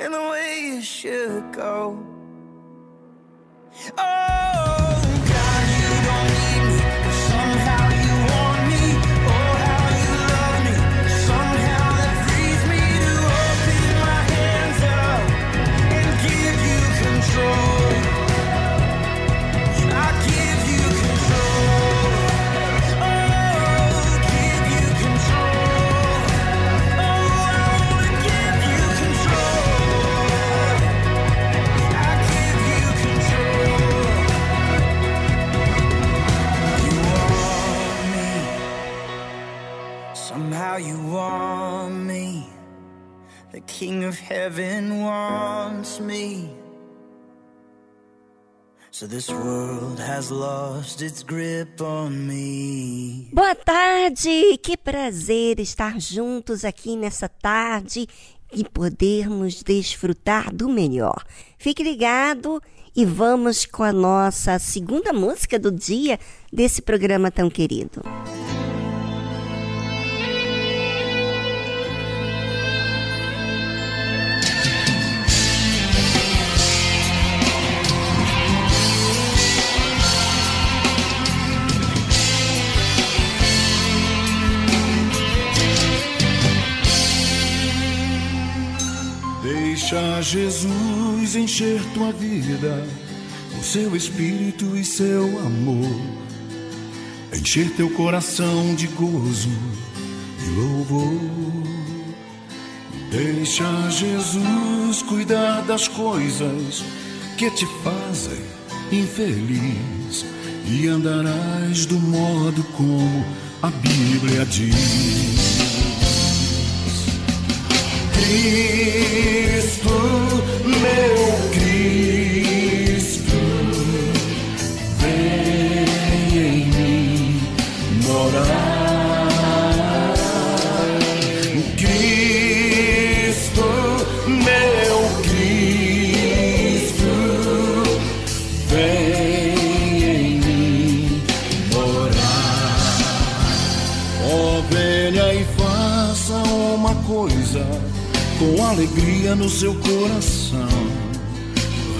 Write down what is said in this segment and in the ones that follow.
and the way you should go. Oh. oh. So this world has lost its grip on me. Boa tarde, que prazer estar juntos aqui nessa tarde e podermos desfrutar do melhor. Fique ligado e vamos com a nossa segunda música do dia desse programa tão querido. Deixa Jesus encher tua vida com seu espírito e seu amor. Encher teu coração de gozo e louvor. Deixa Jesus cuidar das coisas que te fazem infeliz e andarás do modo como a Bíblia diz. Cristo, meu Cristo. com alegria no seu coração.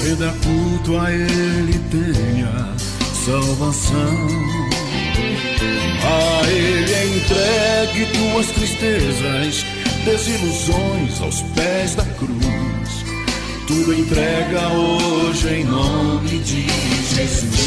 Reda culto a Ele tenha salvação. A Ele é entregue tuas tristezas, desilusões aos pés da cruz. Tudo entrega hoje em nome de Jesus.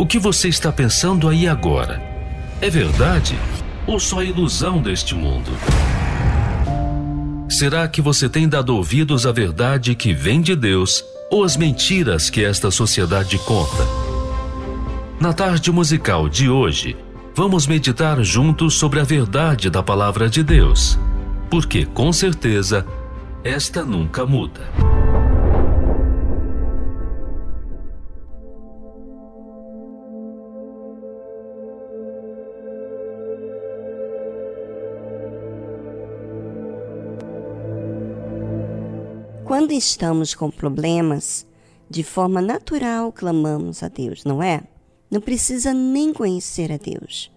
O que você está pensando aí agora? É verdade ou só ilusão deste mundo? Será que você tem dado ouvidos à verdade que vem de Deus ou às mentiras que esta sociedade conta? Na tarde musical de hoje, vamos meditar juntos sobre a verdade da palavra de Deus, porque com certeza esta nunca muda. Quando estamos com problemas, de forma natural clamamos a Deus, não é? Não precisa nem conhecer a Deus,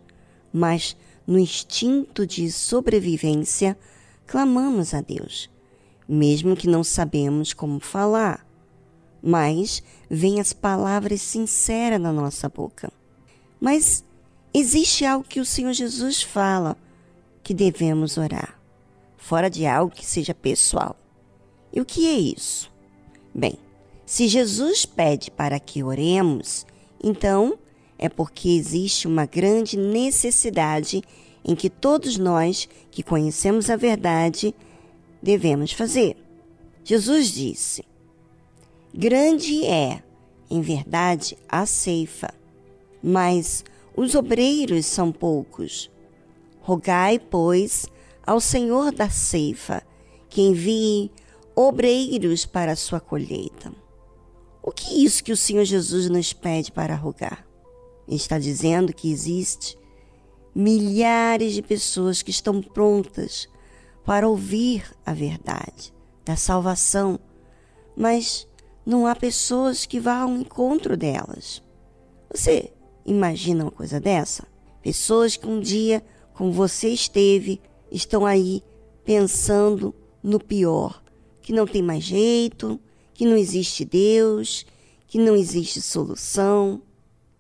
mas no instinto de sobrevivência, clamamos a Deus, mesmo que não sabemos como falar. Mas vêm as palavras sinceras na nossa boca. Mas existe algo que o Senhor Jesus fala que devemos orar, fora de algo que seja pessoal. E o que é isso? Bem, se Jesus pede para que oremos, então é porque existe uma grande necessidade em que todos nós que conhecemos a verdade devemos fazer. Jesus disse: Grande é, em verdade, a ceifa, mas os obreiros são poucos. Rogai, pois, ao Senhor da ceifa que envie obreiros para a sua colheita. O que é isso que o Senhor Jesus nos pede para rogar? Ele está dizendo que existe milhares de pessoas que estão prontas para ouvir a verdade da salvação, mas não há pessoas que vá ao encontro delas. Você imagina uma coisa dessa? Pessoas que um dia, como você esteve, estão aí pensando no pior, que não tem mais jeito, que não existe Deus, que não existe solução.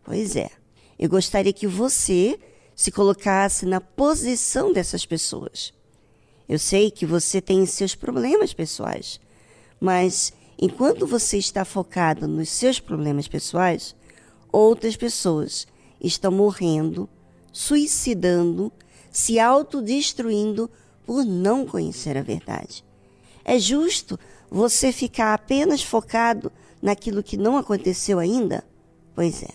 Pois é, eu gostaria que você se colocasse na posição dessas pessoas. Eu sei que você tem seus problemas pessoais, mas enquanto você está focado nos seus problemas pessoais, outras pessoas estão morrendo, suicidando, se autodestruindo por não conhecer a verdade. É justo você ficar apenas focado naquilo que não aconteceu ainda? Pois é.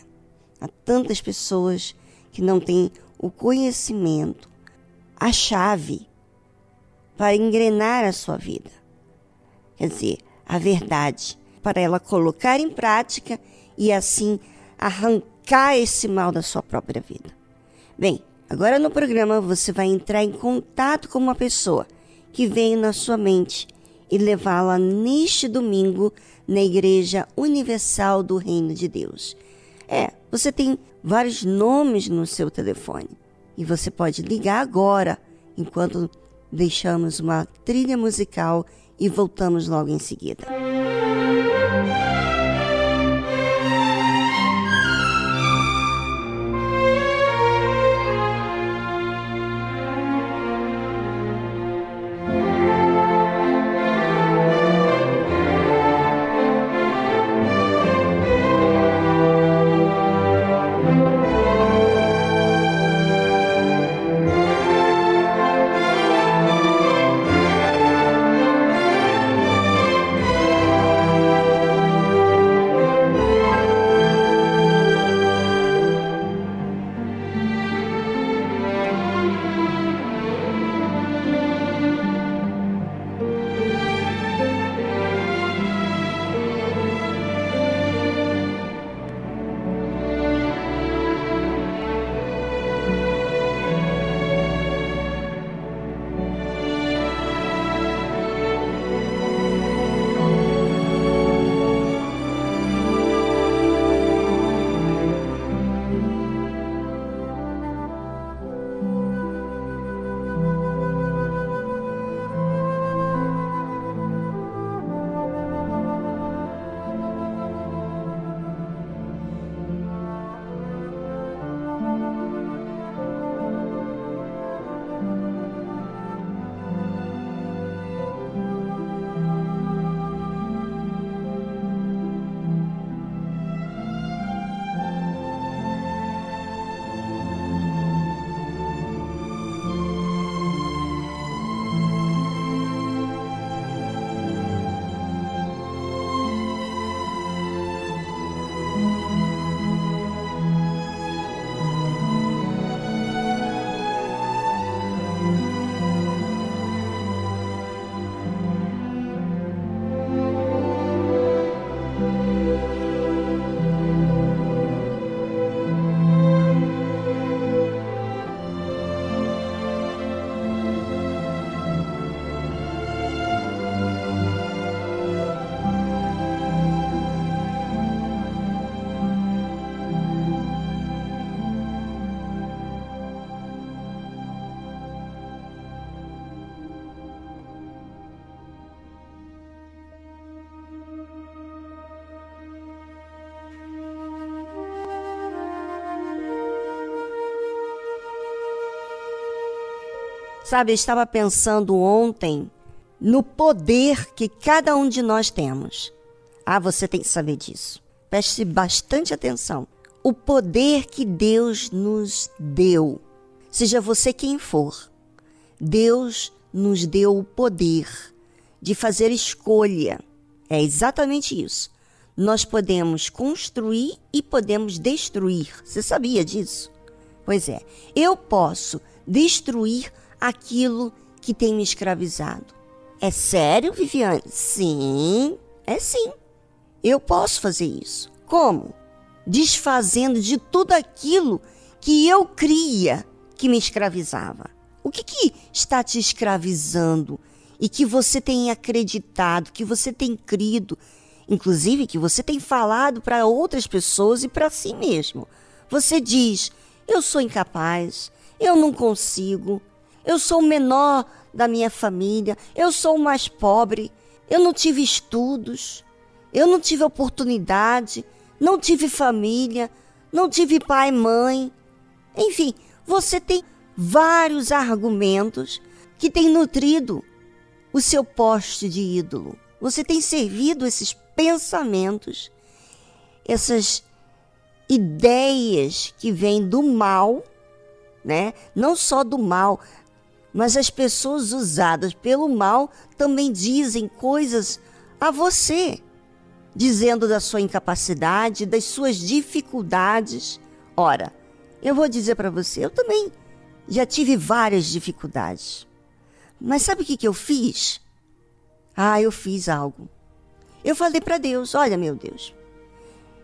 Há tantas pessoas que não têm o conhecimento, a chave para engrenar a sua vida. Quer dizer, a verdade, para ela colocar em prática e assim arrancar esse mal da sua própria vida. Bem, agora no programa você vai entrar em contato com uma pessoa que veio na sua mente e levá-la neste domingo na Igreja Universal do Reino de Deus. É, você tem vários nomes no seu telefone e você pode ligar agora, enquanto deixamos uma trilha musical e voltamos logo em seguida. Sabe, eu estava pensando ontem no poder que cada um de nós temos. Ah, você tem que saber disso. Preste bastante atenção. O poder que Deus nos deu, seja você quem for, Deus nos deu o poder de fazer escolha. É exatamente isso. Nós podemos construir e podemos destruir. Você sabia disso? Pois é, eu posso destruir aquilo que tem me escravizado. É sério, Viviane? Sim, é sim. Eu posso fazer isso. Como? Desfazendo de tudo aquilo que eu cria que me escravizava. O que, que está te escravizando e que você tem acreditado, que você tem crido, inclusive que você tem falado para outras pessoas e para si mesmo? Você diz: eu sou incapaz, eu não consigo, eu sou o menor da minha família, eu sou o mais pobre, eu não tive estudos, eu não tive oportunidade, não tive família, não tive pai e mãe. Enfim, você tem vários argumentos que têm nutrido o seu poste de ídolo. Você tem servido esses pensamentos, essas ideias que vêm do mal, né? Não só do mal, mas as pessoas usadas pelo mal também dizem coisas a você dizendo da sua incapacidade, das suas dificuldades. Ora, eu vou dizer para você, eu também já tive várias dificuldades. Mas sabe o que, que eu fiz? Ah, eu fiz algo. Eu falei para Deus: Olha, meu Deus.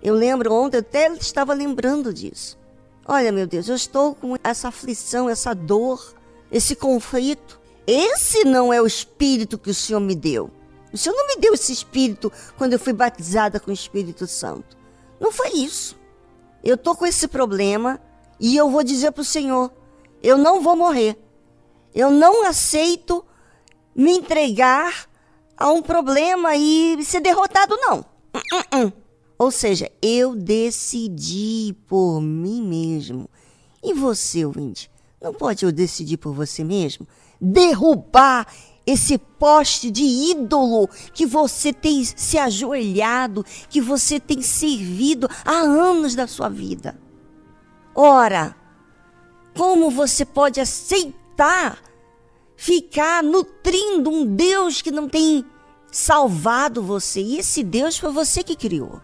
Eu lembro ontem, eu até estava lembrando disso. Olha, meu Deus, eu estou com essa aflição, essa dor, esse conflito. Esse não é o espírito que o Senhor me deu. O Senhor não me deu esse espírito quando eu fui batizada com o Espírito Santo. Não foi isso. Eu tô com esse problema e eu vou dizer para o Senhor: eu não vou morrer. Eu não aceito me entregar a um problema e ser derrotado, não. Uh, uh, uh. Ou seja, eu decidi por mim mesmo. E você, ouvinte, não pode eu decidir por você mesmo? Derrubar esse poste de ídolo que você tem se ajoelhado, que você tem servido há anos da sua vida. Ora, como você pode aceitar ficar nutrindo um Deus que não tem salvado você? E esse Deus foi você que criou.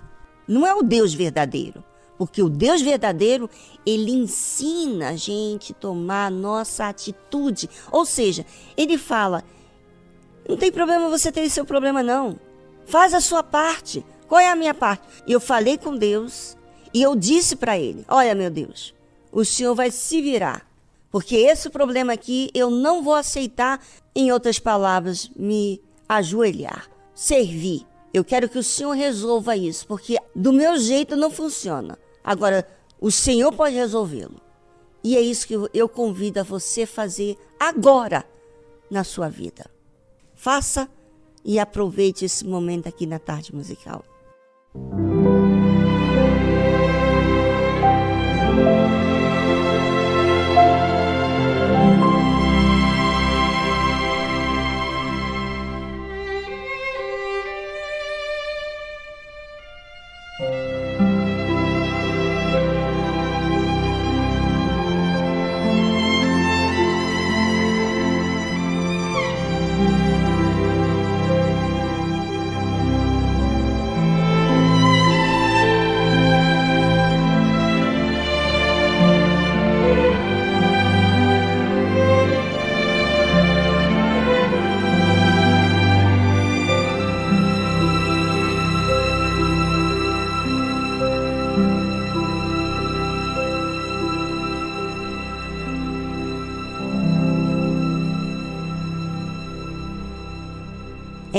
Não é o Deus verdadeiro. Porque o Deus verdadeiro, ele ensina a gente a tomar a nossa atitude. Ou seja, ele fala: não tem problema você ter seu problema, não. Faz a sua parte. Qual é a minha parte? Eu falei com Deus e eu disse para ele: Olha, meu Deus, o senhor vai se virar. Porque esse problema aqui eu não vou aceitar, em outras palavras, me ajoelhar, servir. Eu quero que o Senhor resolva isso, porque do meu jeito não funciona. Agora, o Senhor pode resolvê-lo. E é isso que eu convido a você fazer agora na sua vida. Faça e aproveite esse momento aqui na tarde musical.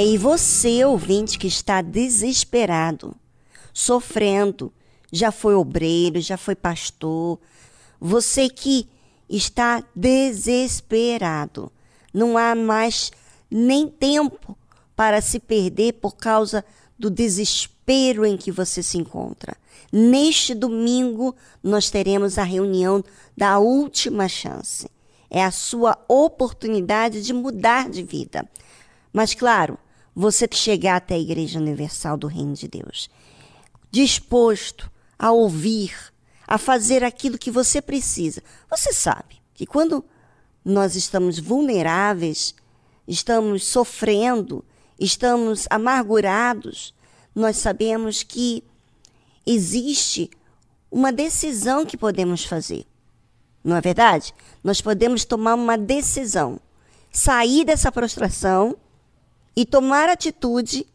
É e você, ouvinte, que está desesperado, sofrendo, já foi obreiro, já foi pastor, você que está desesperado, não há mais nem tempo para se perder por causa do desespero em que você se encontra. Neste domingo, nós teremos a reunião da última chance. é a sua oportunidade de mudar de vida. Mas, claro, você chegar até a Igreja Universal do Reino de Deus, disposto a ouvir, a fazer aquilo que você precisa. Você sabe que quando nós estamos vulneráveis, estamos sofrendo, estamos amargurados, nós sabemos que existe uma decisão que podemos fazer. Não é verdade? Nós podemos tomar uma decisão, sair dessa prostração e tomar atitude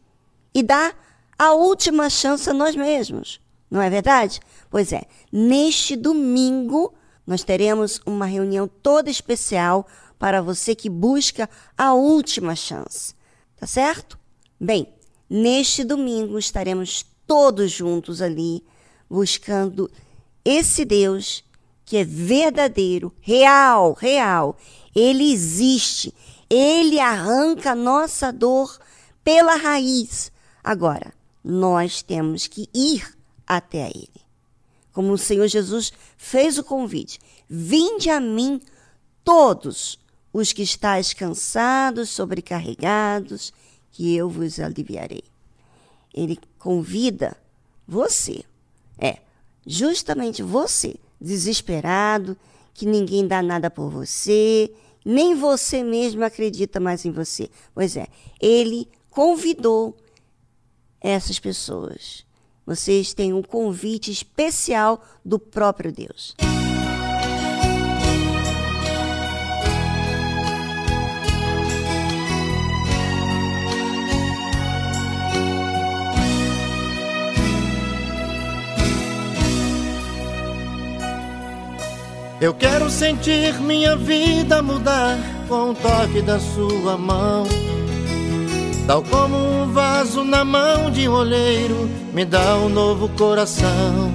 e dar a última chance a nós mesmos. Não é verdade? Pois é, neste domingo nós teremos uma reunião toda especial para você que busca a última chance. Tá certo? Bem, neste domingo estaremos todos juntos ali buscando esse Deus que é verdadeiro, real, real. Ele existe. Ele arranca nossa dor pela raiz. Agora, nós temos que ir até Ele. Como o Senhor Jesus fez o convite: Vinde a mim todos os que estáis cansados, sobrecarregados, que eu vos aliviarei. Ele convida você, é, justamente você, desesperado, que ninguém dá nada por você, nem você mesmo acredita mais em você. Pois é, ele convidou essas pessoas. Vocês têm um convite especial do próprio Deus. Eu quero sentir minha vida mudar com o toque da sua mão. Tal como um vaso na mão de um olheiro, me dá um novo coração.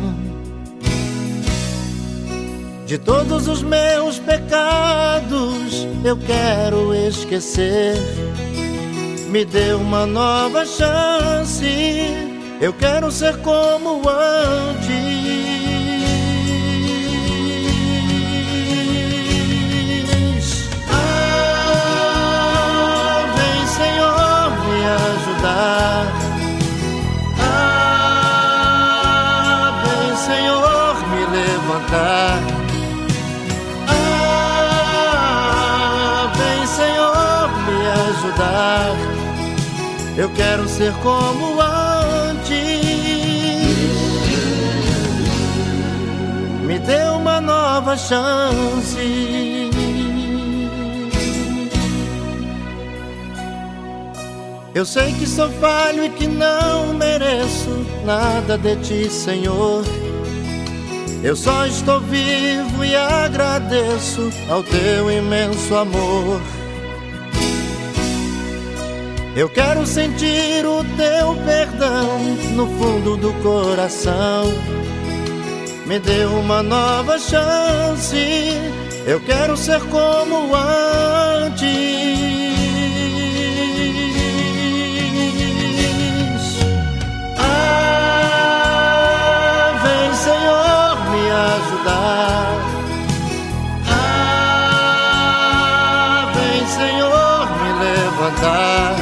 De todos os meus pecados, eu quero esquecer. Me dê uma nova chance, eu quero ser como antes. Ah, vem, Senhor, me levantar. Ah, vem, Senhor, me ajudar. Eu quero ser como antes. Me dê uma nova chance. Eu sei que sou falho e que não mereço nada de ti, Senhor. Eu só estou vivo e agradeço ao teu imenso amor. Eu quero sentir o teu perdão no fundo do coração. Me dê uma nova chance. Eu quero ser como antes. Levantar.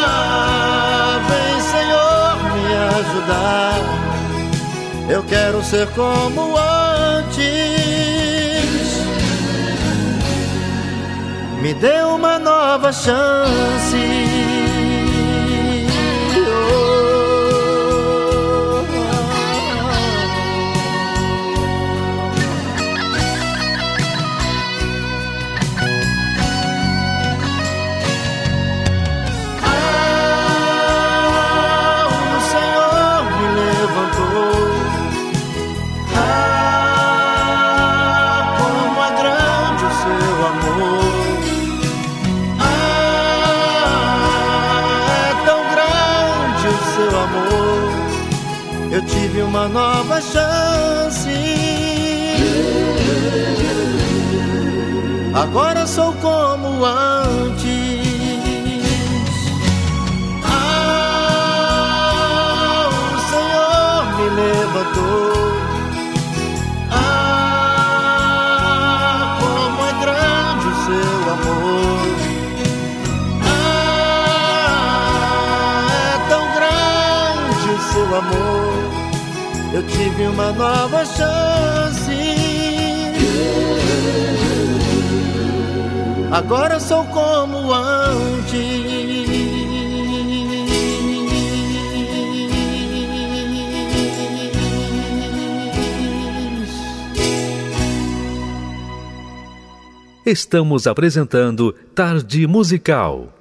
Ah, vem, Senhor, me ajudar. Eu quero ser como antes. Me dê uma nova chance. Nova chance. Agora sou como antes. Eu tive uma nova chance. Agora sou como antes. Estamos apresentando Tarde Musical.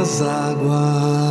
As águas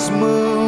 as.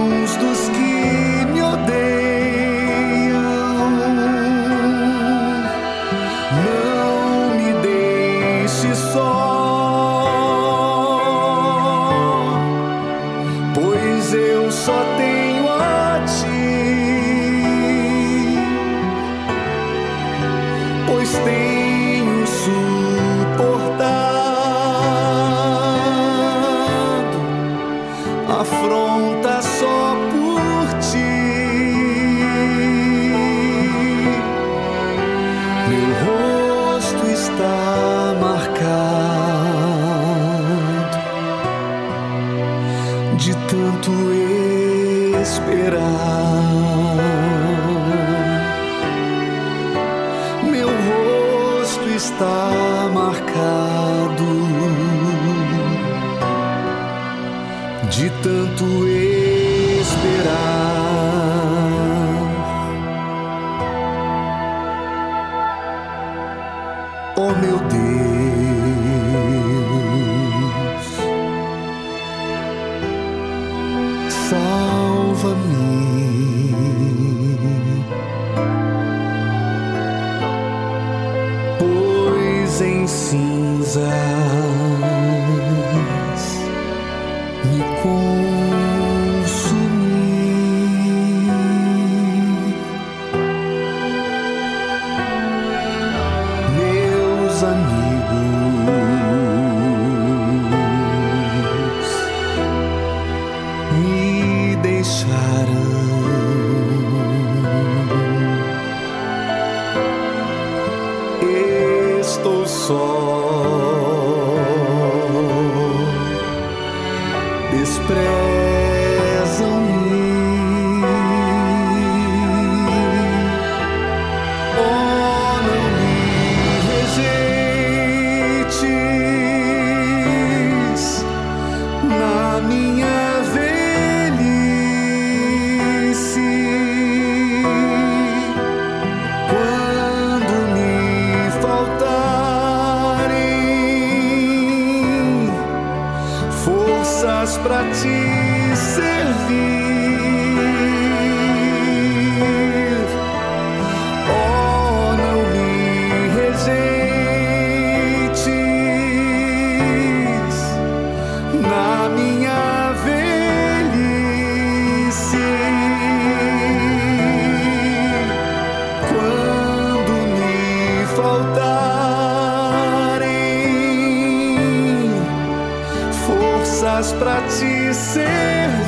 Servir.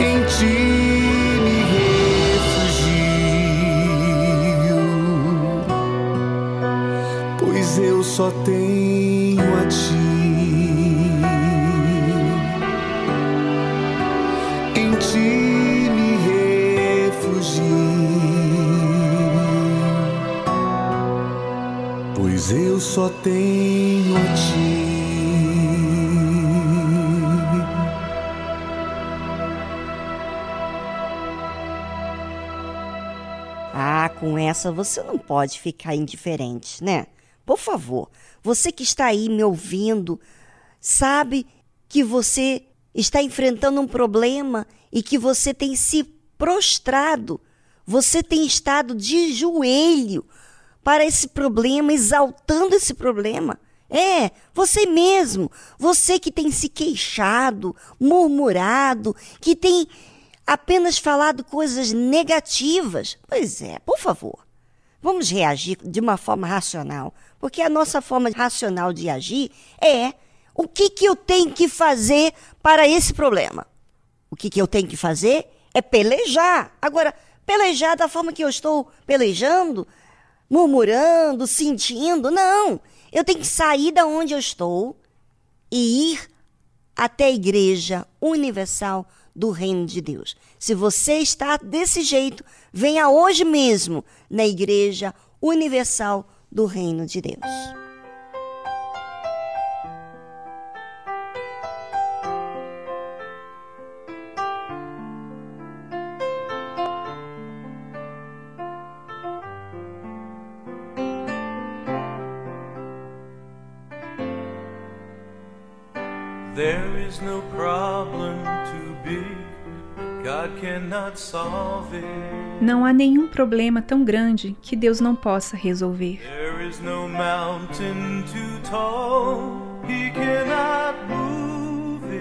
Em ti me refugio, pois eu só tenho a ti. Pois eu só tenho a ti. Ah, com essa você não pode ficar indiferente, né? Por favor, você que está aí me ouvindo, sabe que você está enfrentando um problema e que você tem se prostrado, você tem estado de joelho para esse problema, exaltando esse problema. É, você mesmo, você que tem se queixado, murmurado, que tem apenas falado coisas negativas. Pois é, por favor, vamos reagir de uma forma racional, porque a nossa forma racional de agir é o que, que eu tenho que fazer para esse problema. O que, que eu tenho que fazer é pelejar. Agora, pelejar da forma que eu estou pelejando, murmurando, sentindo, não. Eu tenho que sair da onde eu estou e ir até a igreja universal do reino de Deus. Se você está desse jeito, venha hoje mesmo na igreja universal do reino de Deus. Não há nenhum problema tão grande que Deus não possa resolver.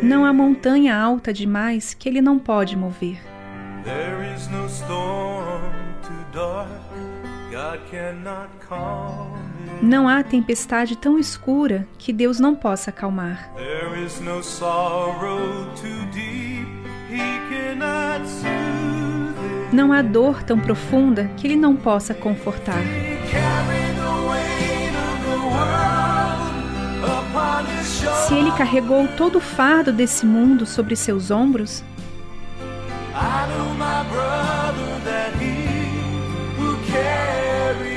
Não há montanha alta demais que Ele não pode mover. Não há tempestade tão escura que Deus não possa acalmar. Não há dor tão profunda que Ele não possa confortar. Se Ele carregou todo o fardo desse mundo sobre seus ombros,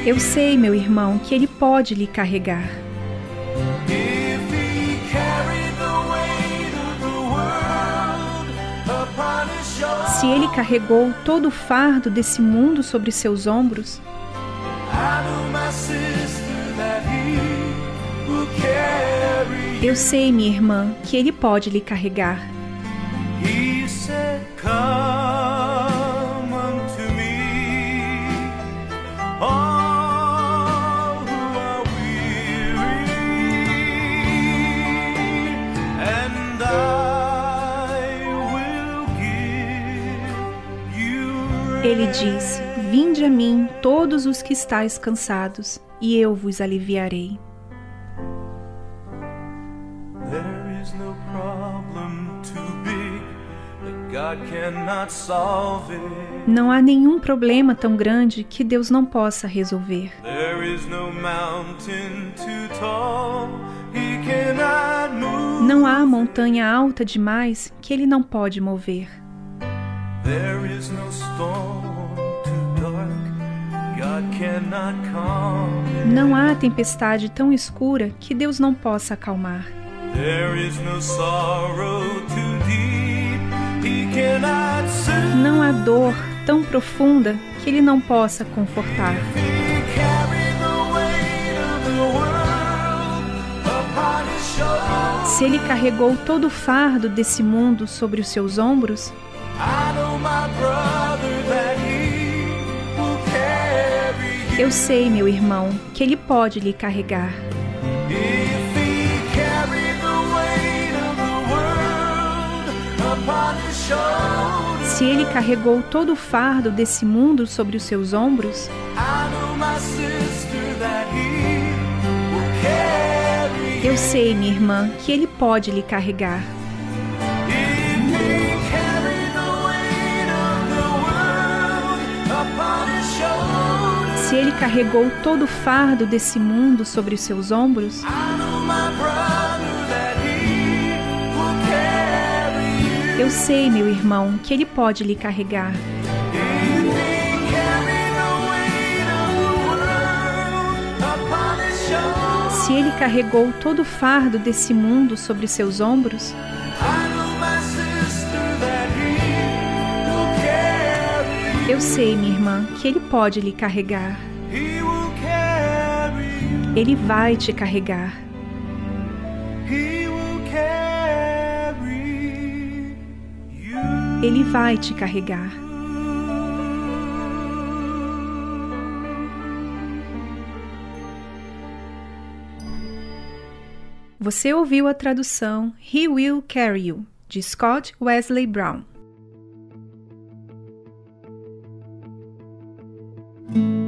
eu sei, meu irmão, que Ele pode lhe carregar. Se ele carregou todo o fardo desse mundo sobre seus ombros, eu sei, minha irmã, que ele pode lhe carregar. Ele diz: Vinde a mim, todos os que estáis cansados, e eu vos aliviarei. Não há nenhum problema tão grande que Deus não possa resolver. Não há montanha alta demais que Ele não pode mover. Não há tempestade tão escura que Deus não possa acalmar. Não há dor tão profunda que Ele não possa confortar. Se Ele carregou todo o fardo desse mundo sobre os seus ombros, eu sei, meu irmão, que Ele pode lhe carregar. Se Ele carregou todo o fardo desse mundo sobre os seus ombros, eu sei, minha irmã, que Ele pode lhe carregar. Se ele carregou todo o fardo desse mundo sobre os seus ombros, eu sei, meu irmão, que ele pode lhe carregar. Se ele carregou todo o fardo desse mundo sobre seus ombros, Eu sei, minha irmã, que Ele pode lhe carregar. Ele vai te carregar. Ele vai te carregar. Você ouviu a tradução He Will Carry You, de Scott Wesley Brown. thank you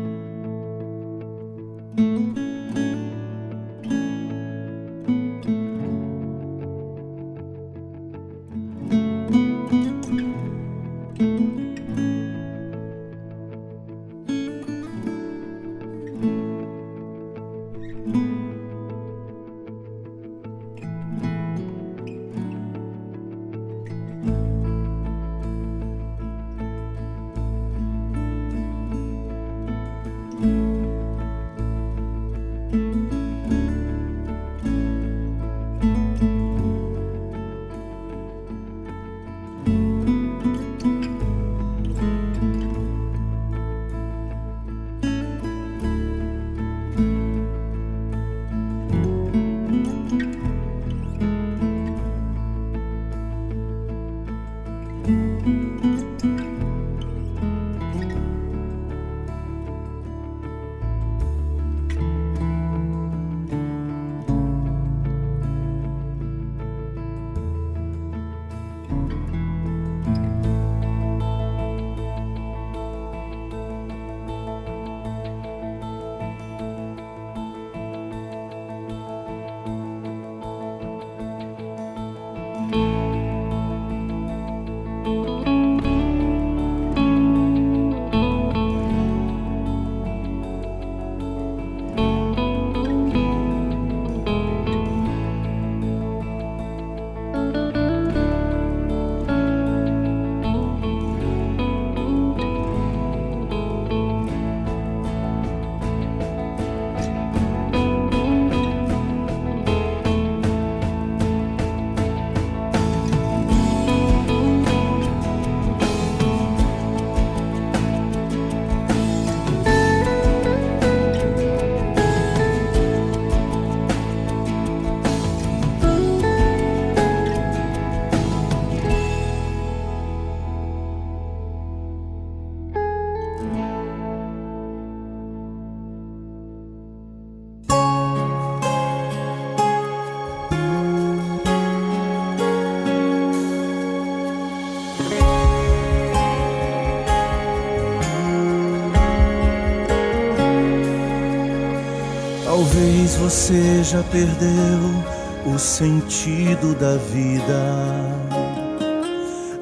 Talvez você já perdeu o sentido da vida.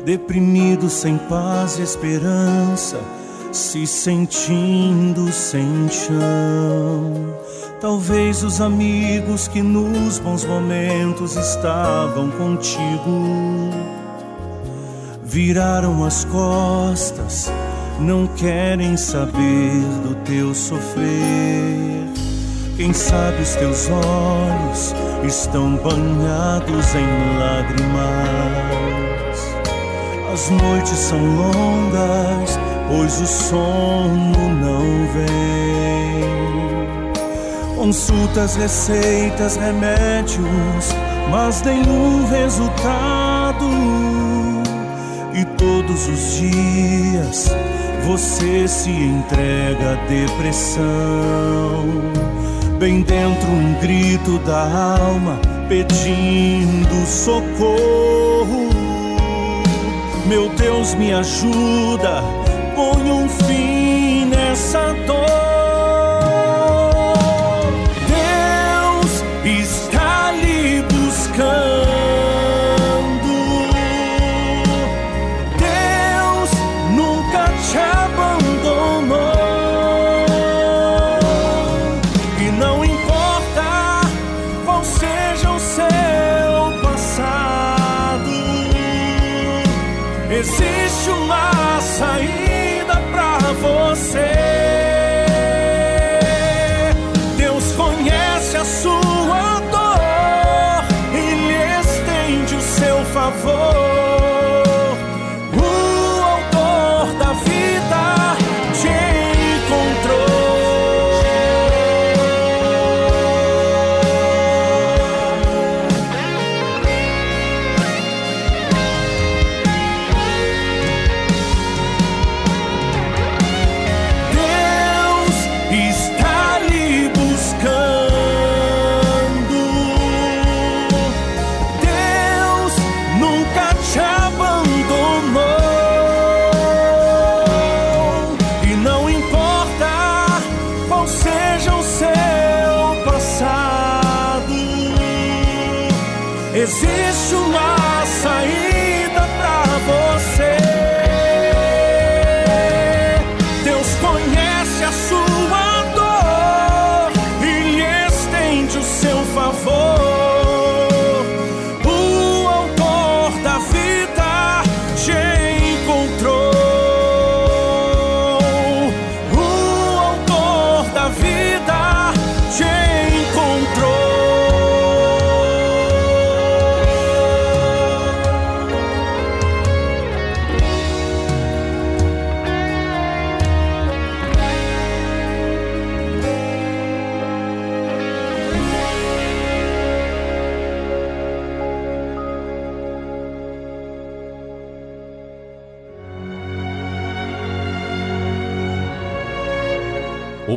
Deprimido, sem paz e esperança, se sentindo sem chão. Talvez os amigos que nos bons momentos estavam contigo viraram as costas, não querem saber do teu sofrer. Quem sabe os teus olhos estão banhados em lágrimas. As noites são longas, pois o sono não vem. Consultas, receitas, remédios, mas nenhum resultado. E todos os dias você se entrega à depressão bem dentro um grito da alma pedindo socorro. Meu Deus, me ajuda, põe um fim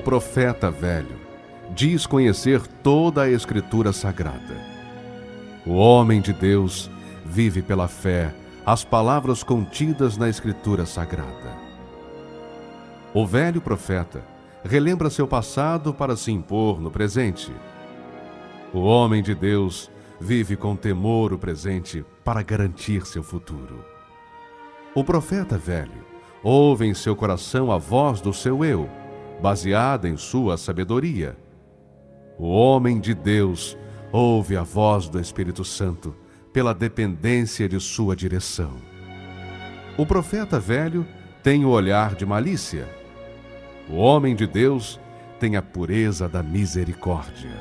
profeta velho diz conhecer toda a Escritura Sagrada. O homem de Deus vive pela fé as palavras contidas na Escritura Sagrada. O velho profeta relembra seu passado para se impor no presente. O homem de Deus vive com temor o presente para garantir seu futuro. O profeta velho ouve em seu coração a voz do seu eu, baseada em sua sabedoria. O homem de Deus ouve a voz do Espírito Santo pela dependência de sua direção. O profeta velho tem o olhar de malícia. O homem de Deus tem a pureza da misericórdia.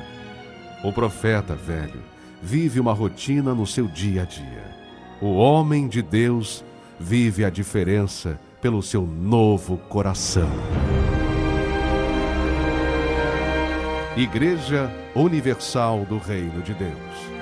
O profeta velho vive uma rotina no seu dia a dia. O homem de Deus vive a diferença pelo seu novo coração. Igreja Universal do Reino de Deus.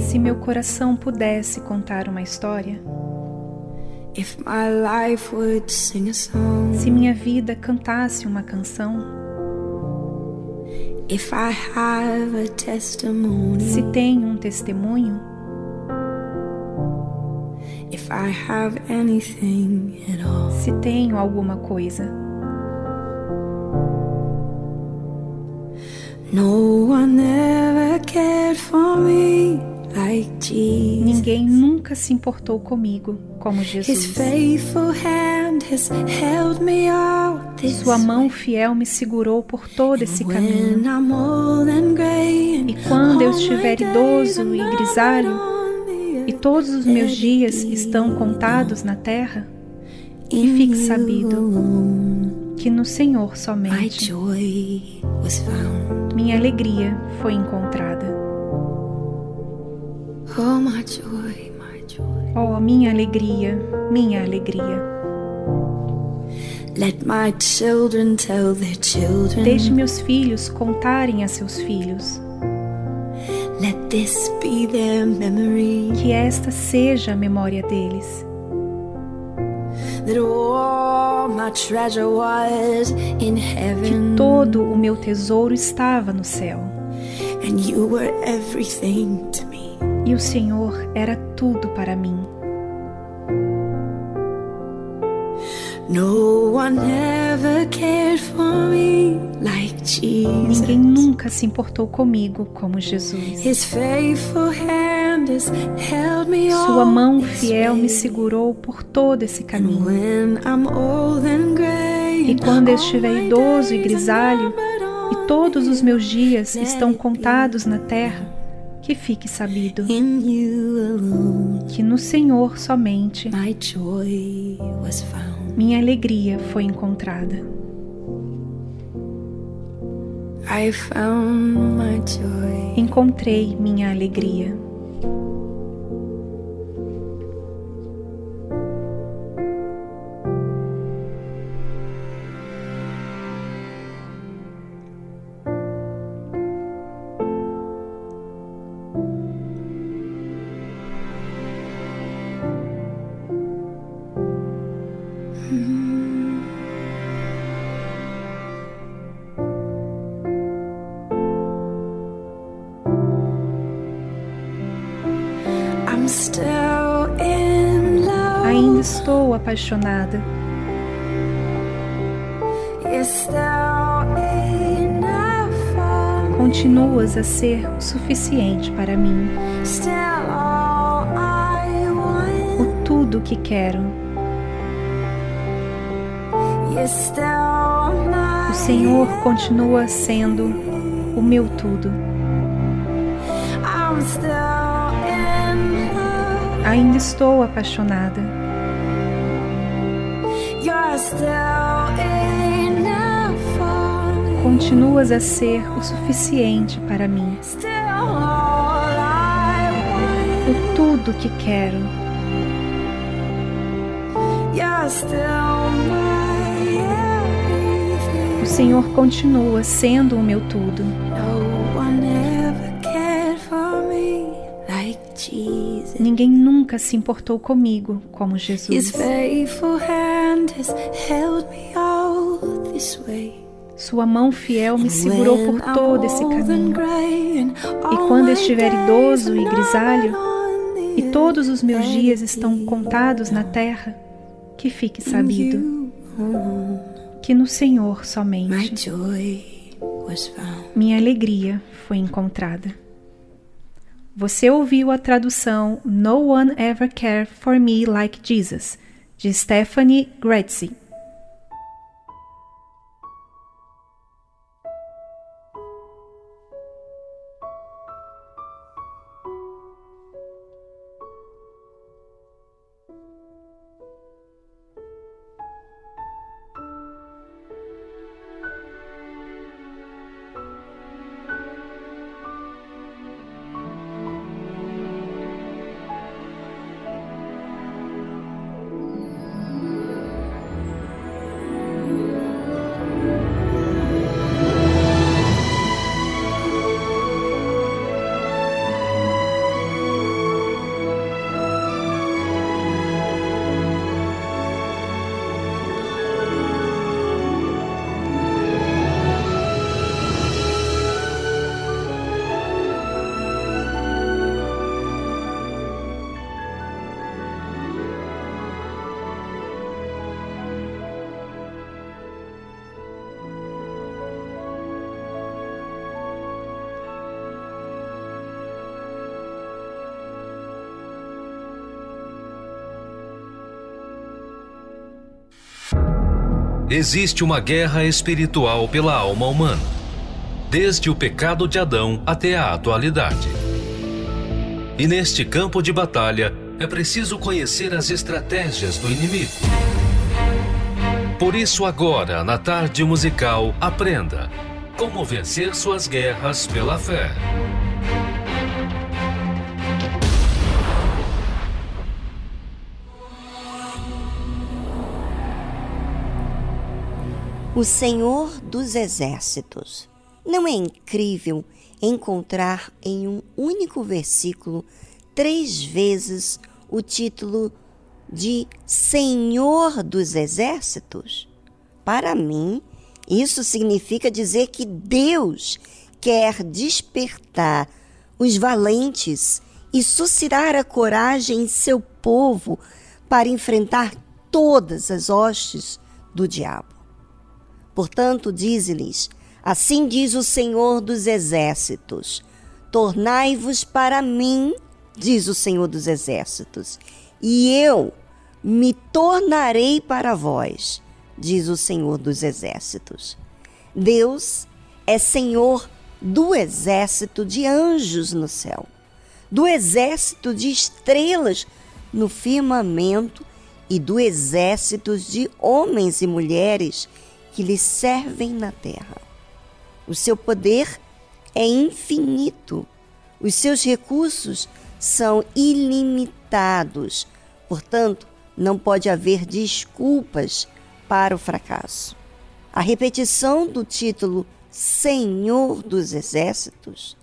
Se meu coração pudesse contar uma história, se minha vida cantasse uma canção, if I have a testimony, se tenho um testemunho, if I have anything at all, se tenho alguma coisa. Ninguém nunca se importou comigo como Jesus. faithful hand has held me out this Sua mão fiel me segurou por todo esse caminho. E quando eu estiver idoso e grisalho, E todos os meus dias estão contados na terra, In e fique sabido que no Senhor somente minha alegria foi encontrada. Oh, my joy, my joy. Oh, minha alegria, minha alegria. Let my children tell their children. Deixe meus filhos contarem a seus filhos. Let this be their memory. Que esta seja a memória deles. Que todo o meu tesouro estava no céu. And you were everything to me. E o Senhor era tudo para mim. No one ever cared for me like Jesus. Ninguém nunca se importou comigo como Jesus. His faithful hand has held me Sua mão fiel me segurou por todo esse And caminho. when I'm old and gray, E and quando eu estiver idoso e grisalho, e todos os meus dias estão contados na terra, que fique sabido que no Senhor somente my joy was found. Minha alegria foi encontrada. I found my joy. Encontrei minha alegria. Apaixonada. Continuas a ser o suficiente para mim. O tudo que quero. O Senhor continua sendo o meu tudo. Ainda estou apaixonada. Continuas a ser o suficiente para mim. O tudo que quero. O Senhor continua sendo o meu tudo. Ninguém nunca se importou comigo como Jesus. Sua mão fiel me segurou por todo esse caminho. E quando estiver idoso e grisalho, E todos os meus dias estão contados na terra, que fique sabido que no Senhor somente minha alegria foi encontrada. Você ouviu a tradução No One Ever Cared for Me Like Jesus, de Stephanie Gretzi. Existe uma guerra espiritual pela alma humana, desde o pecado de Adão até a atualidade. E neste campo de batalha, é preciso conhecer as estratégias do inimigo. Por isso, agora, na tarde musical, aprenda como vencer suas guerras pela fé. O Senhor dos Exércitos. Não é incrível encontrar em um único versículo três vezes o título de Senhor dos Exércitos? Para mim, isso significa dizer que Deus quer despertar os valentes e suscitar a coragem em seu povo para enfrentar todas as hostes do diabo. Portanto, diz-lhes: Assim diz o Senhor dos Exércitos: Tornai-vos para mim, diz o Senhor dos Exércitos, e eu me tornarei para vós, diz o Senhor dos Exércitos. Deus é Senhor do exército de anjos no céu, do exército de estrelas no firmamento e do exército de homens e mulheres que lhe servem na terra. O seu poder é infinito, os seus recursos são ilimitados, portanto, não pode haver desculpas para o fracasso. A repetição do título Senhor dos Exércitos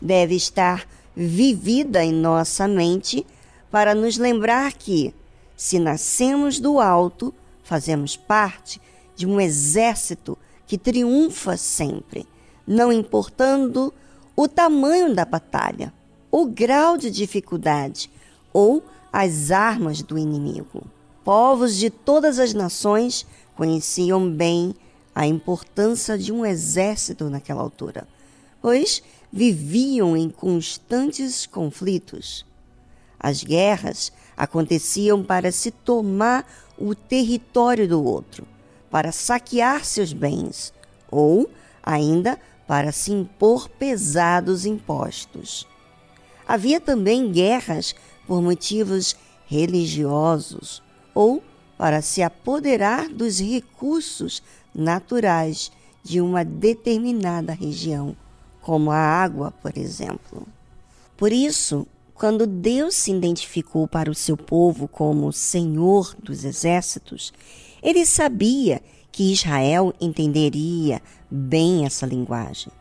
deve estar vivida em nossa mente para nos lembrar que, se nascemos do alto, fazemos parte de um exército que triunfa sempre, não importando o tamanho da batalha, o grau de dificuldade ou as armas do inimigo. Povos de todas as nações conheciam bem a importância de um exército naquela altura, pois viviam em constantes conflitos. As guerras aconteciam para se tomar o território do outro para saquear seus bens ou ainda para se impor pesados impostos. Havia também guerras por motivos religiosos ou para se apoderar dos recursos naturais de uma determinada região, como a água, por exemplo. Por isso, quando Deus se identificou para o seu povo como Senhor dos exércitos, ele sabia que Israel entenderia bem essa linguagem,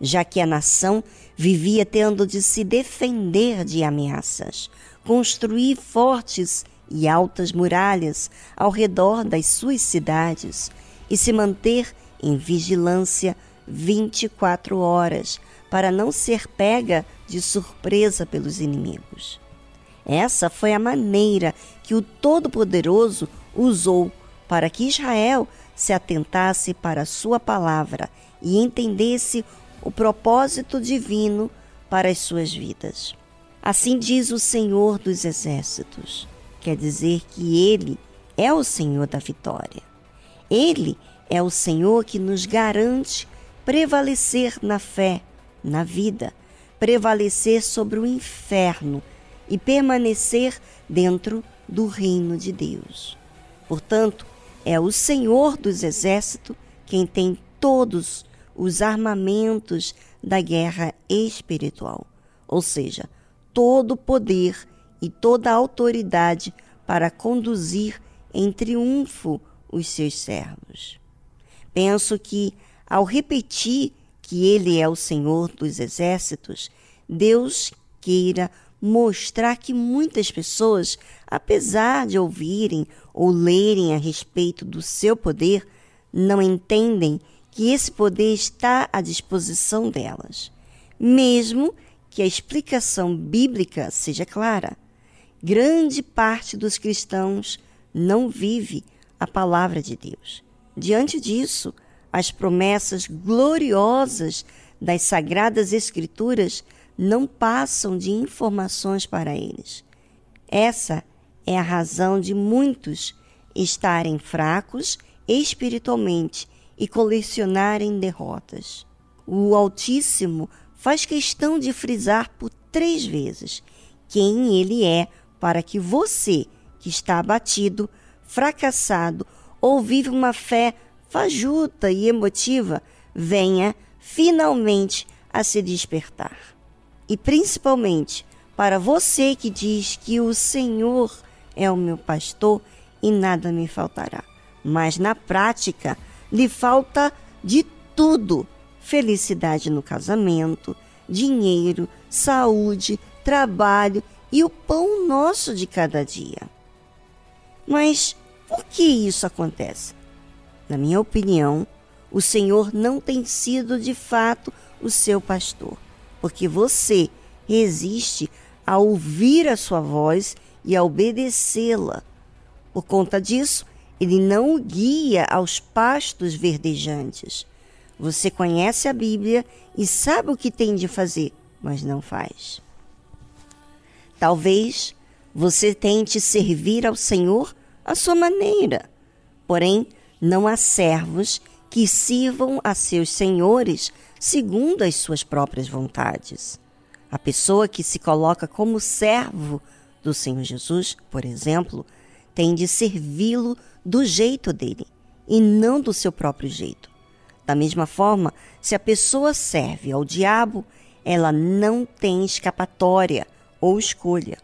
já que a nação vivia tendo de se defender de ameaças, construir fortes e altas muralhas ao redor das suas cidades e se manter em vigilância 24 horas para não ser pega de surpresa pelos inimigos. Essa foi a maneira que o Todo-Poderoso usou para que Israel se atentasse para a sua palavra e entendesse o propósito divino para as suas vidas. Assim diz o Senhor dos Exércitos, quer dizer que Ele é o Senhor da vitória. Ele é o Senhor que nos garante prevalecer na fé, na vida, prevalecer sobre o inferno e permanecer dentro do reino de Deus. Portanto, é o Senhor dos Exércitos quem tem todos os armamentos da guerra espiritual, ou seja, todo o poder e toda a autoridade para conduzir em triunfo os seus servos. Penso que, ao repetir que Ele é o Senhor dos Exércitos, Deus queira mostrar que muitas pessoas, apesar de ouvirem ou lerem a respeito do seu poder, não entendem que esse poder está à disposição delas, mesmo que a explicação bíblica seja clara. Grande parte dos cristãos não vive a palavra de Deus. Diante disso, as promessas gloriosas das sagradas escrituras não passam de informações para eles. Essa é a razão de muitos estarem fracos espiritualmente e colecionarem derrotas. O Altíssimo faz questão de frisar por três vezes quem ele é para que você, que está abatido, fracassado ou vive uma fé fajuta e emotiva, venha finalmente a se despertar. E principalmente para você que diz que o Senhor é o meu pastor e nada me faltará. Mas na prática lhe falta de tudo: felicidade no casamento, dinheiro, saúde, trabalho e o pão nosso de cada dia. Mas por que isso acontece? Na minha opinião, o Senhor não tem sido de fato o seu pastor, porque você resiste a ouvir a sua voz e a obedecê-la. Por conta disso, ele não o guia aos pastos verdejantes. Você conhece a Bíblia e sabe o que tem de fazer, mas não faz. Talvez você tente servir ao Senhor à sua maneira, porém, não há servos que sirvam a seus senhores segundo as suas próprias vontades. A pessoa que se coloca como servo do Senhor Jesus, por exemplo, tem de servi-lo do jeito dele e não do seu próprio jeito. Da mesma forma, se a pessoa serve ao diabo, ela não tem escapatória ou escolha,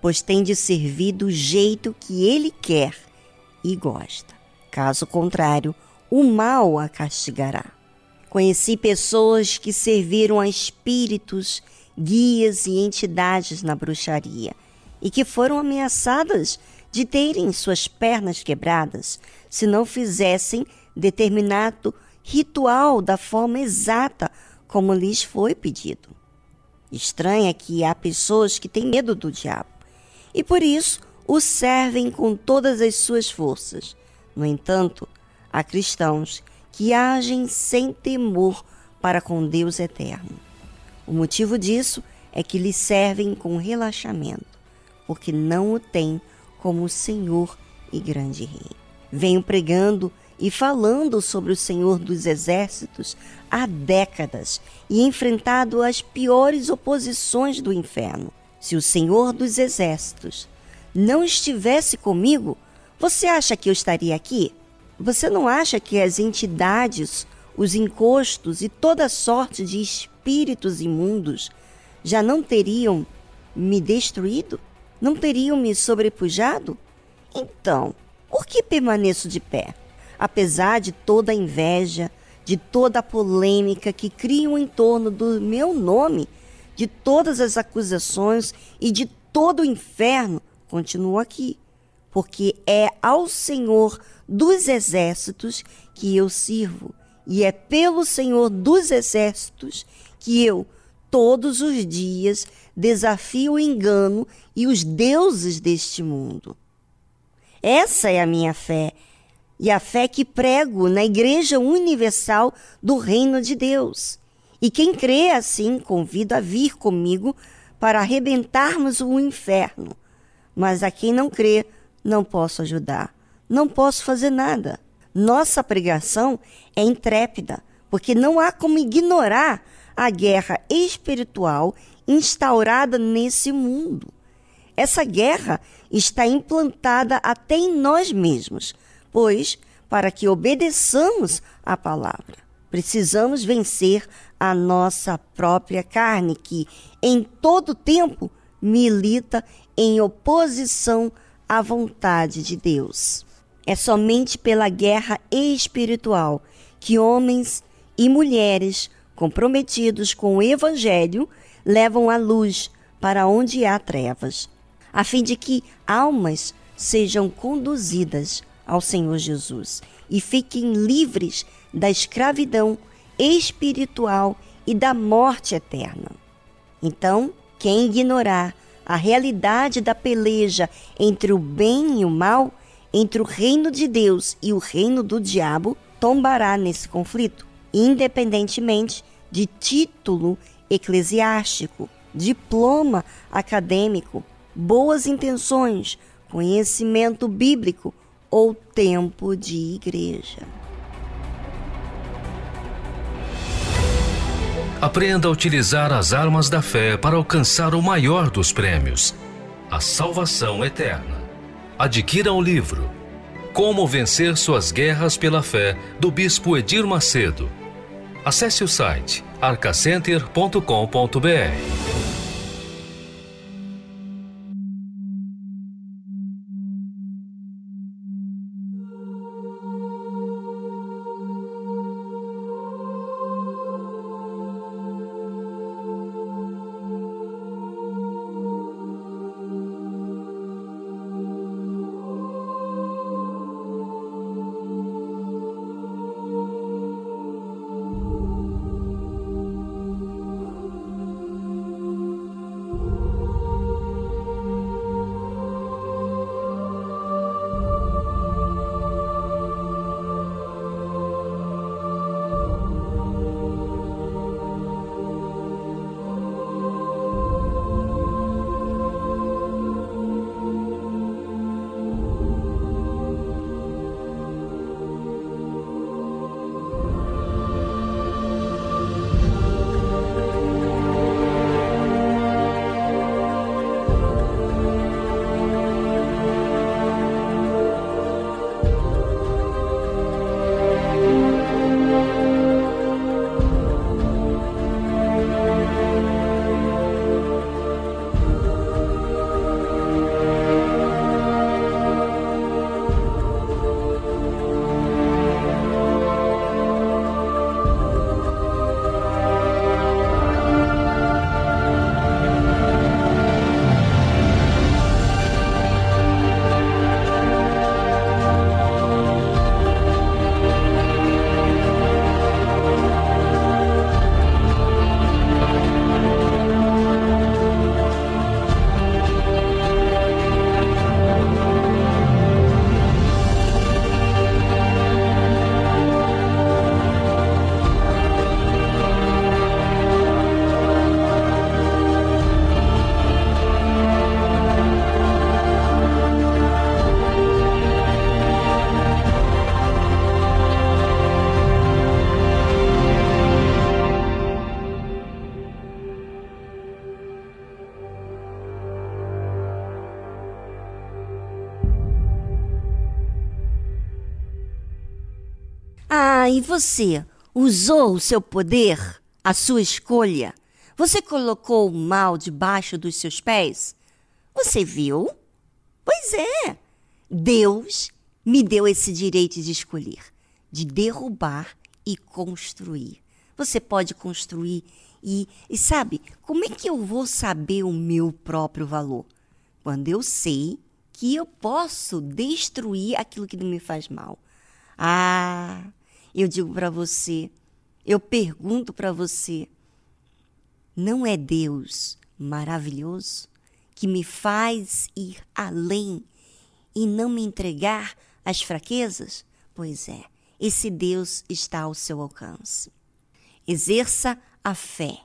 pois tem de servir do jeito que ele quer e gosta. Caso contrário, o mal a castigará. Conheci pessoas que serviram a espíritos, guias e entidades na bruxaria e que foram ameaçadas de terem suas pernas quebradas se não fizessem determinado ritual da forma exata como lhes foi pedido. Estranha que há pessoas que têm medo do diabo e por isso o servem com todas as suas forças. No entanto, há cristãos que agem sem temor para com Deus eterno. O motivo disso é que lhe servem com relaxamento, porque não o têm como Senhor e grande Rei. Venho pregando e falando sobre o Senhor dos Exércitos há décadas e enfrentado as piores oposições do inferno. Se o Senhor dos Exércitos não estivesse comigo, você acha que eu estaria aqui? Você não acha que as entidades, os encostos e toda sorte de espíritos imundos já não teriam me destruído? Não teriam me sobrepujado? Então, por que permaneço de pé? Apesar de toda a inveja, de toda a polêmica que criam em torno do meu nome, de todas as acusações e de todo o inferno, continuo aqui, porque é ao Senhor dos exércitos que eu sirvo, e é pelo Senhor dos exércitos que eu, todos os dias, desafio o engano e os deuses deste mundo. Essa é a minha fé, e a fé que prego na Igreja Universal do Reino de Deus. E quem crê assim, convido a vir comigo para arrebentarmos o inferno. Mas a quem não crê, não posso ajudar, não posso fazer nada. Nossa pregação é intrépida, porque não há como ignorar a guerra espiritual instaurada nesse mundo. Essa guerra está implantada até em nós mesmos, pois, para que obedeçamos à palavra, precisamos vencer a nossa própria carne, que em todo tempo milita em oposição à vontade de Deus. É somente pela guerra espiritual que homens e mulheres comprometidos com o Evangelho, levam a luz para onde há trevas, a fim de que almas sejam conduzidas ao Senhor Jesus e fiquem livres da escravidão espiritual e da morte eterna. Então, quem ignorar a realidade da peleja entre o bem e o mal, entre o reino de Deus e o reino do diabo, tombará nesse conflito independentemente de título eclesiástico, diploma acadêmico, boas intenções, conhecimento bíblico ou tempo de igreja. Aprenda a utilizar as armas da fé para alcançar o maior dos prêmios, a salvação eterna. Adquira o livro Como Vencer Suas Guerras pela Fé, do Bispo Edir Macedo. Acesse o site arcacenter.com.br. você usou o seu poder, a sua escolha? Você colocou o mal debaixo dos seus pés? Você viu? Pois é. Deus me deu esse direito de escolher, de derrubar e construir. Você pode construir e, e sabe, como é que eu vou saber o meu próprio valor? Quando eu sei que eu posso destruir aquilo que me faz mal. Ah, eu digo para você, eu pergunto para você, não é Deus maravilhoso que me faz ir além e não me entregar às fraquezas? Pois é, esse Deus está ao seu alcance. Exerça a fé.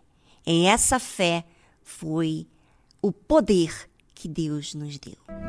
E essa fé foi o poder que Deus nos deu.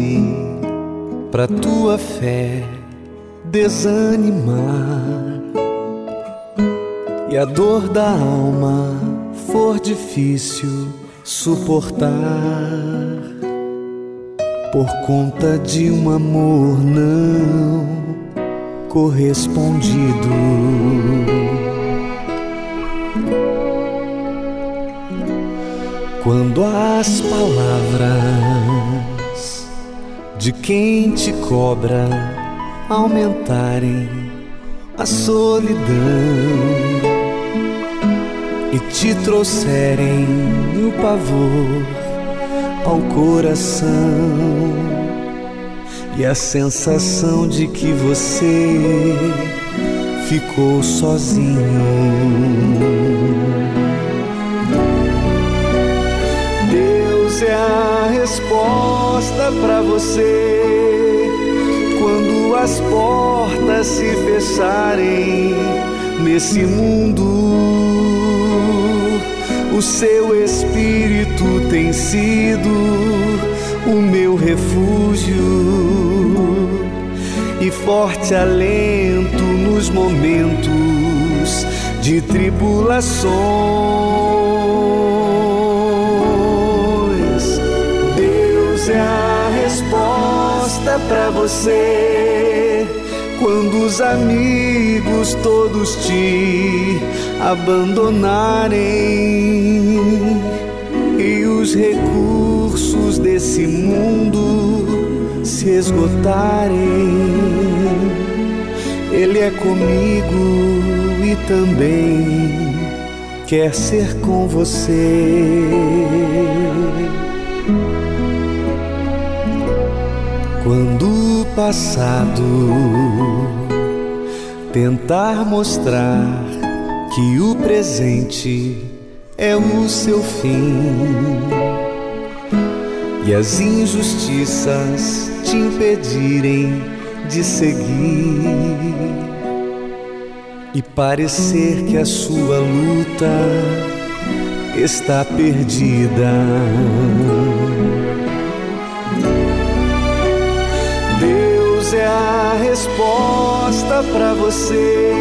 Ti, pra tua fé desanimar e a dor da alma for difícil suportar por conta de um amor não correspondido. Quando as palavras de quem te cobra aumentarem a solidão e te trouxerem o pavor ao coração e a sensação de que você ficou sozinho. é a resposta para você quando as portas se fecharem nesse mundo. O seu espírito tem sido o meu refúgio e forte alento nos momentos de tribulações. É a resposta para você quando os amigos todos te abandonarem e os recursos desse mundo se esgotarem. Ele é comigo e também quer ser com você. Quando o passado tentar mostrar que o presente é o seu fim e as injustiças te impedirem de seguir e parecer que a sua luta está perdida. É a resposta para você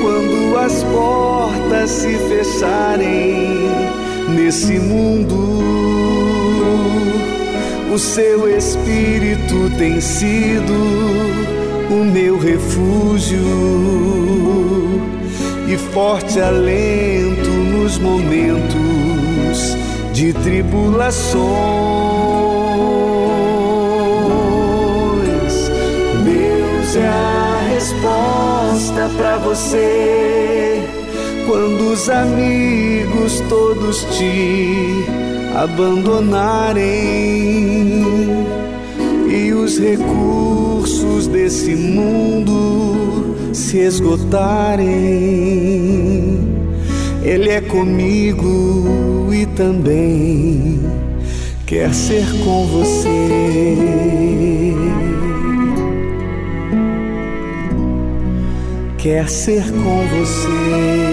quando as portas se fecharem nesse mundo. O seu espírito tem sido o meu refúgio e forte alento nos momentos de tribulações. Resposta para você quando os amigos todos te abandonarem e os recursos desse mundo se esgotarem. Ele é comigo e também quer ser com você. Quer ser com você.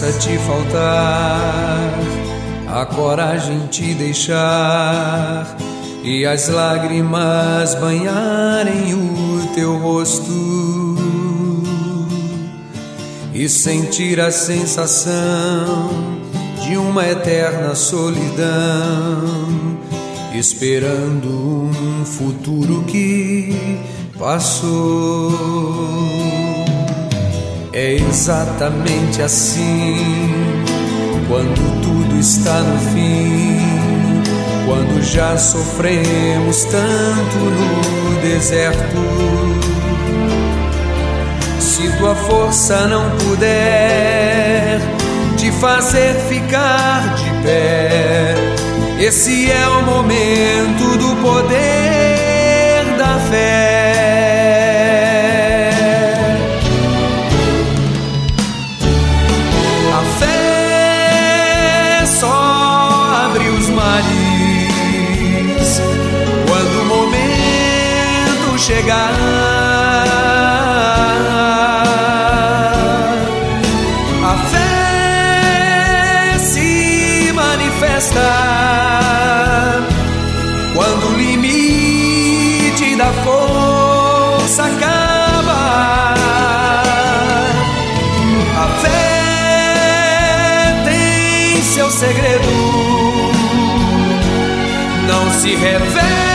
Te faltar, a coragem te deixar e as lágrimas banharem o teu rosto e sentir a sensação de uma eterna solidão, esperando um futuro que passou. É exatamente assim quando tudo está no fim, quando já sofremos tanto no deserto. Se tua força não puder te fazer ficar de pé, esse é o momento do poder da fé. Chegar. A fé se manifesta quando o limite da força acaba. A fé tem seu segredo, não se revela.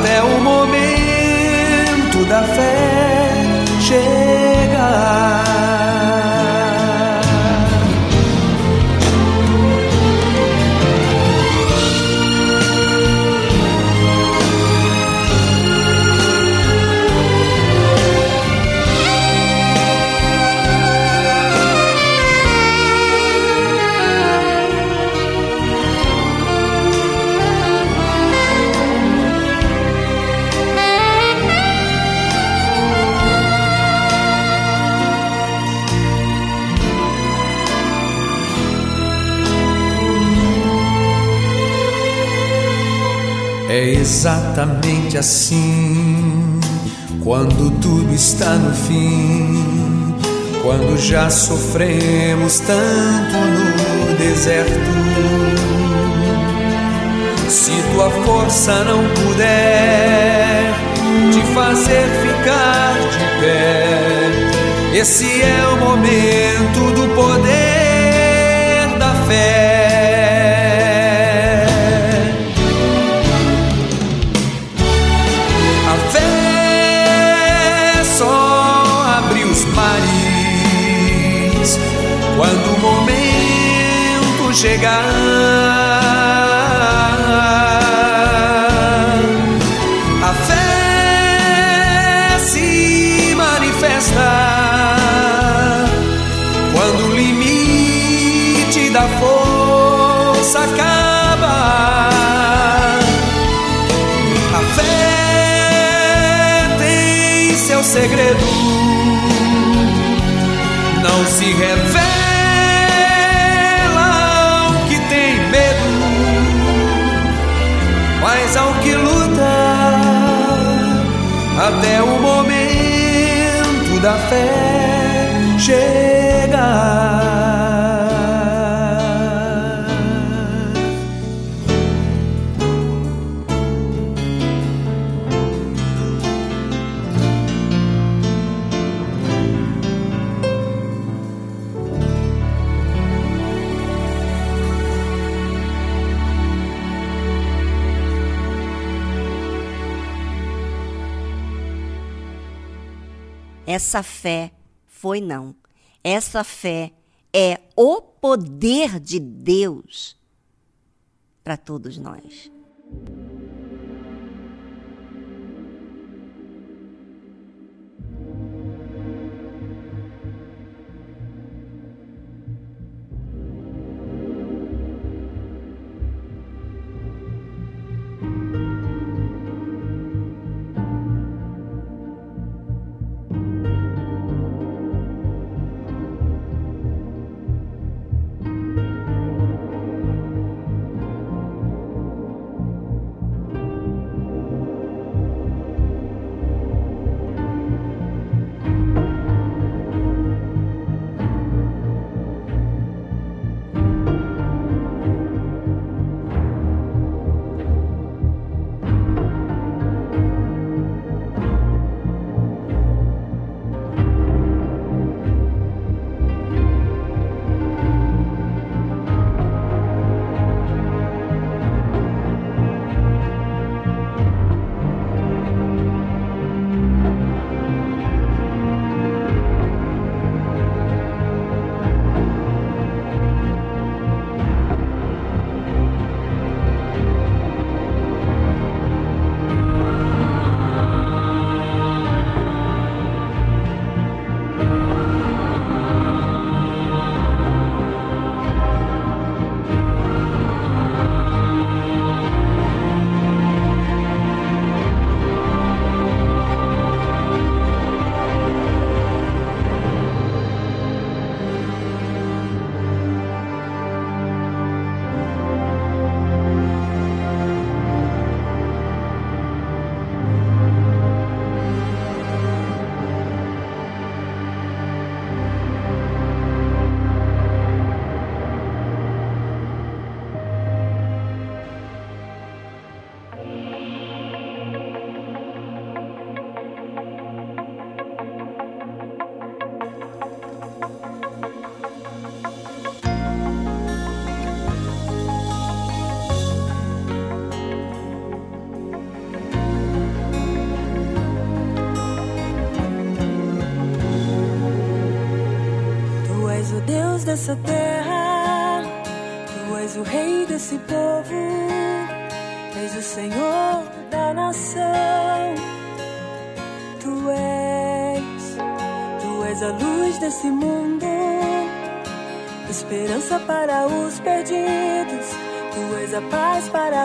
Até o exatamente assim. Quando tudo está no fim, quando já sofremos tanto no deserto. Se tua força não puder te fazer ficar de pé, esse é o momento do poder da fé. Segredo, não se revela ao que tem medo, mas ao que luta até o momento da fé. Fé foi não. Essa fé é o poder de Deus para todos nós. Terra, Tu és o Rei desse povo, és o Senhor da nação. Tu és, Tu és a luz desse mundo, esperança para os perdidos, Tu és a paz para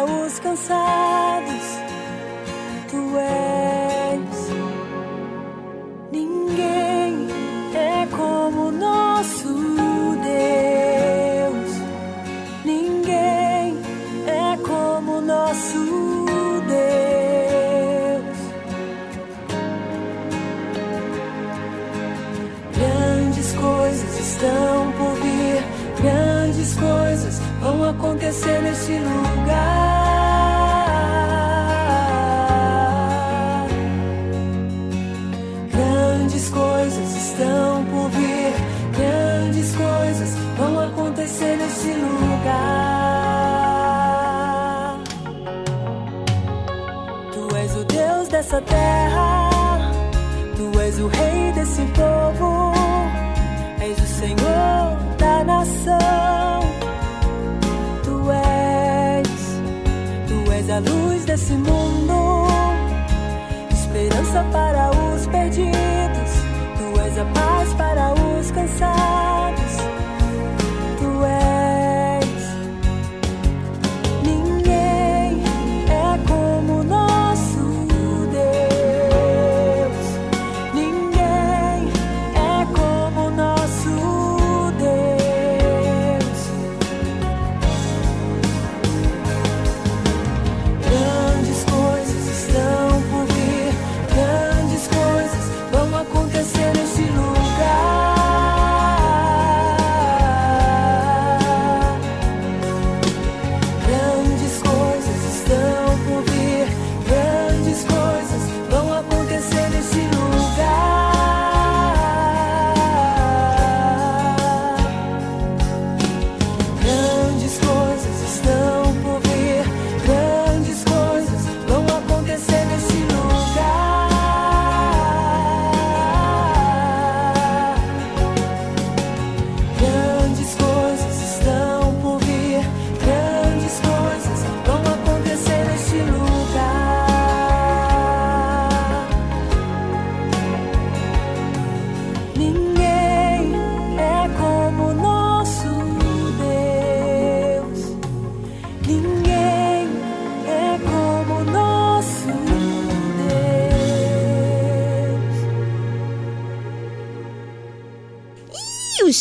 esperança para os perdidos, tu és a paz para os cansados.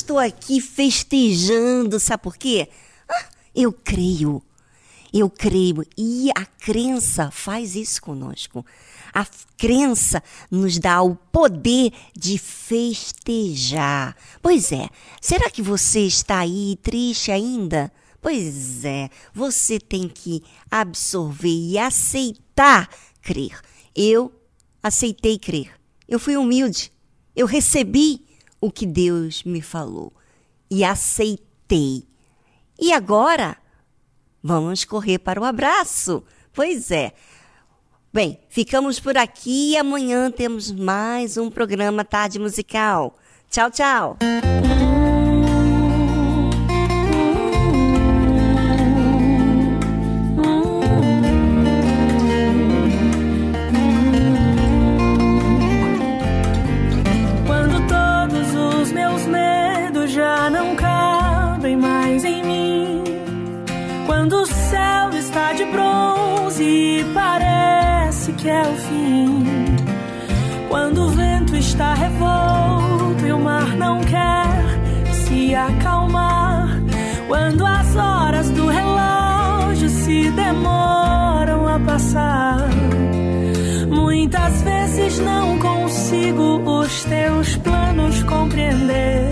Estou aqui festejando, sabe por quê? Ah, eu creio. Eu creio. E a crença faz isso conosco. A crença nos dá o poder de festejar. Pois é, será que você está aí triste ainda? Pois é, você tem que absorver e aceitar crer. Eu aceitei crer. Eu fui humilde. Eu recebi o que Deus me falou e aceitei. E agora, vamos correr para o abraço. Pois é. Bem, ficamos por aqui e amanhã temos mais um programa Tarde Musical. Tchau, tchau. E parece que é o fim. Quando o vento está revolto e o mar não quer se acalmar. Quando as horas do relógio se demoram a passar. Muitas vezes não consigo os teus planos compreender,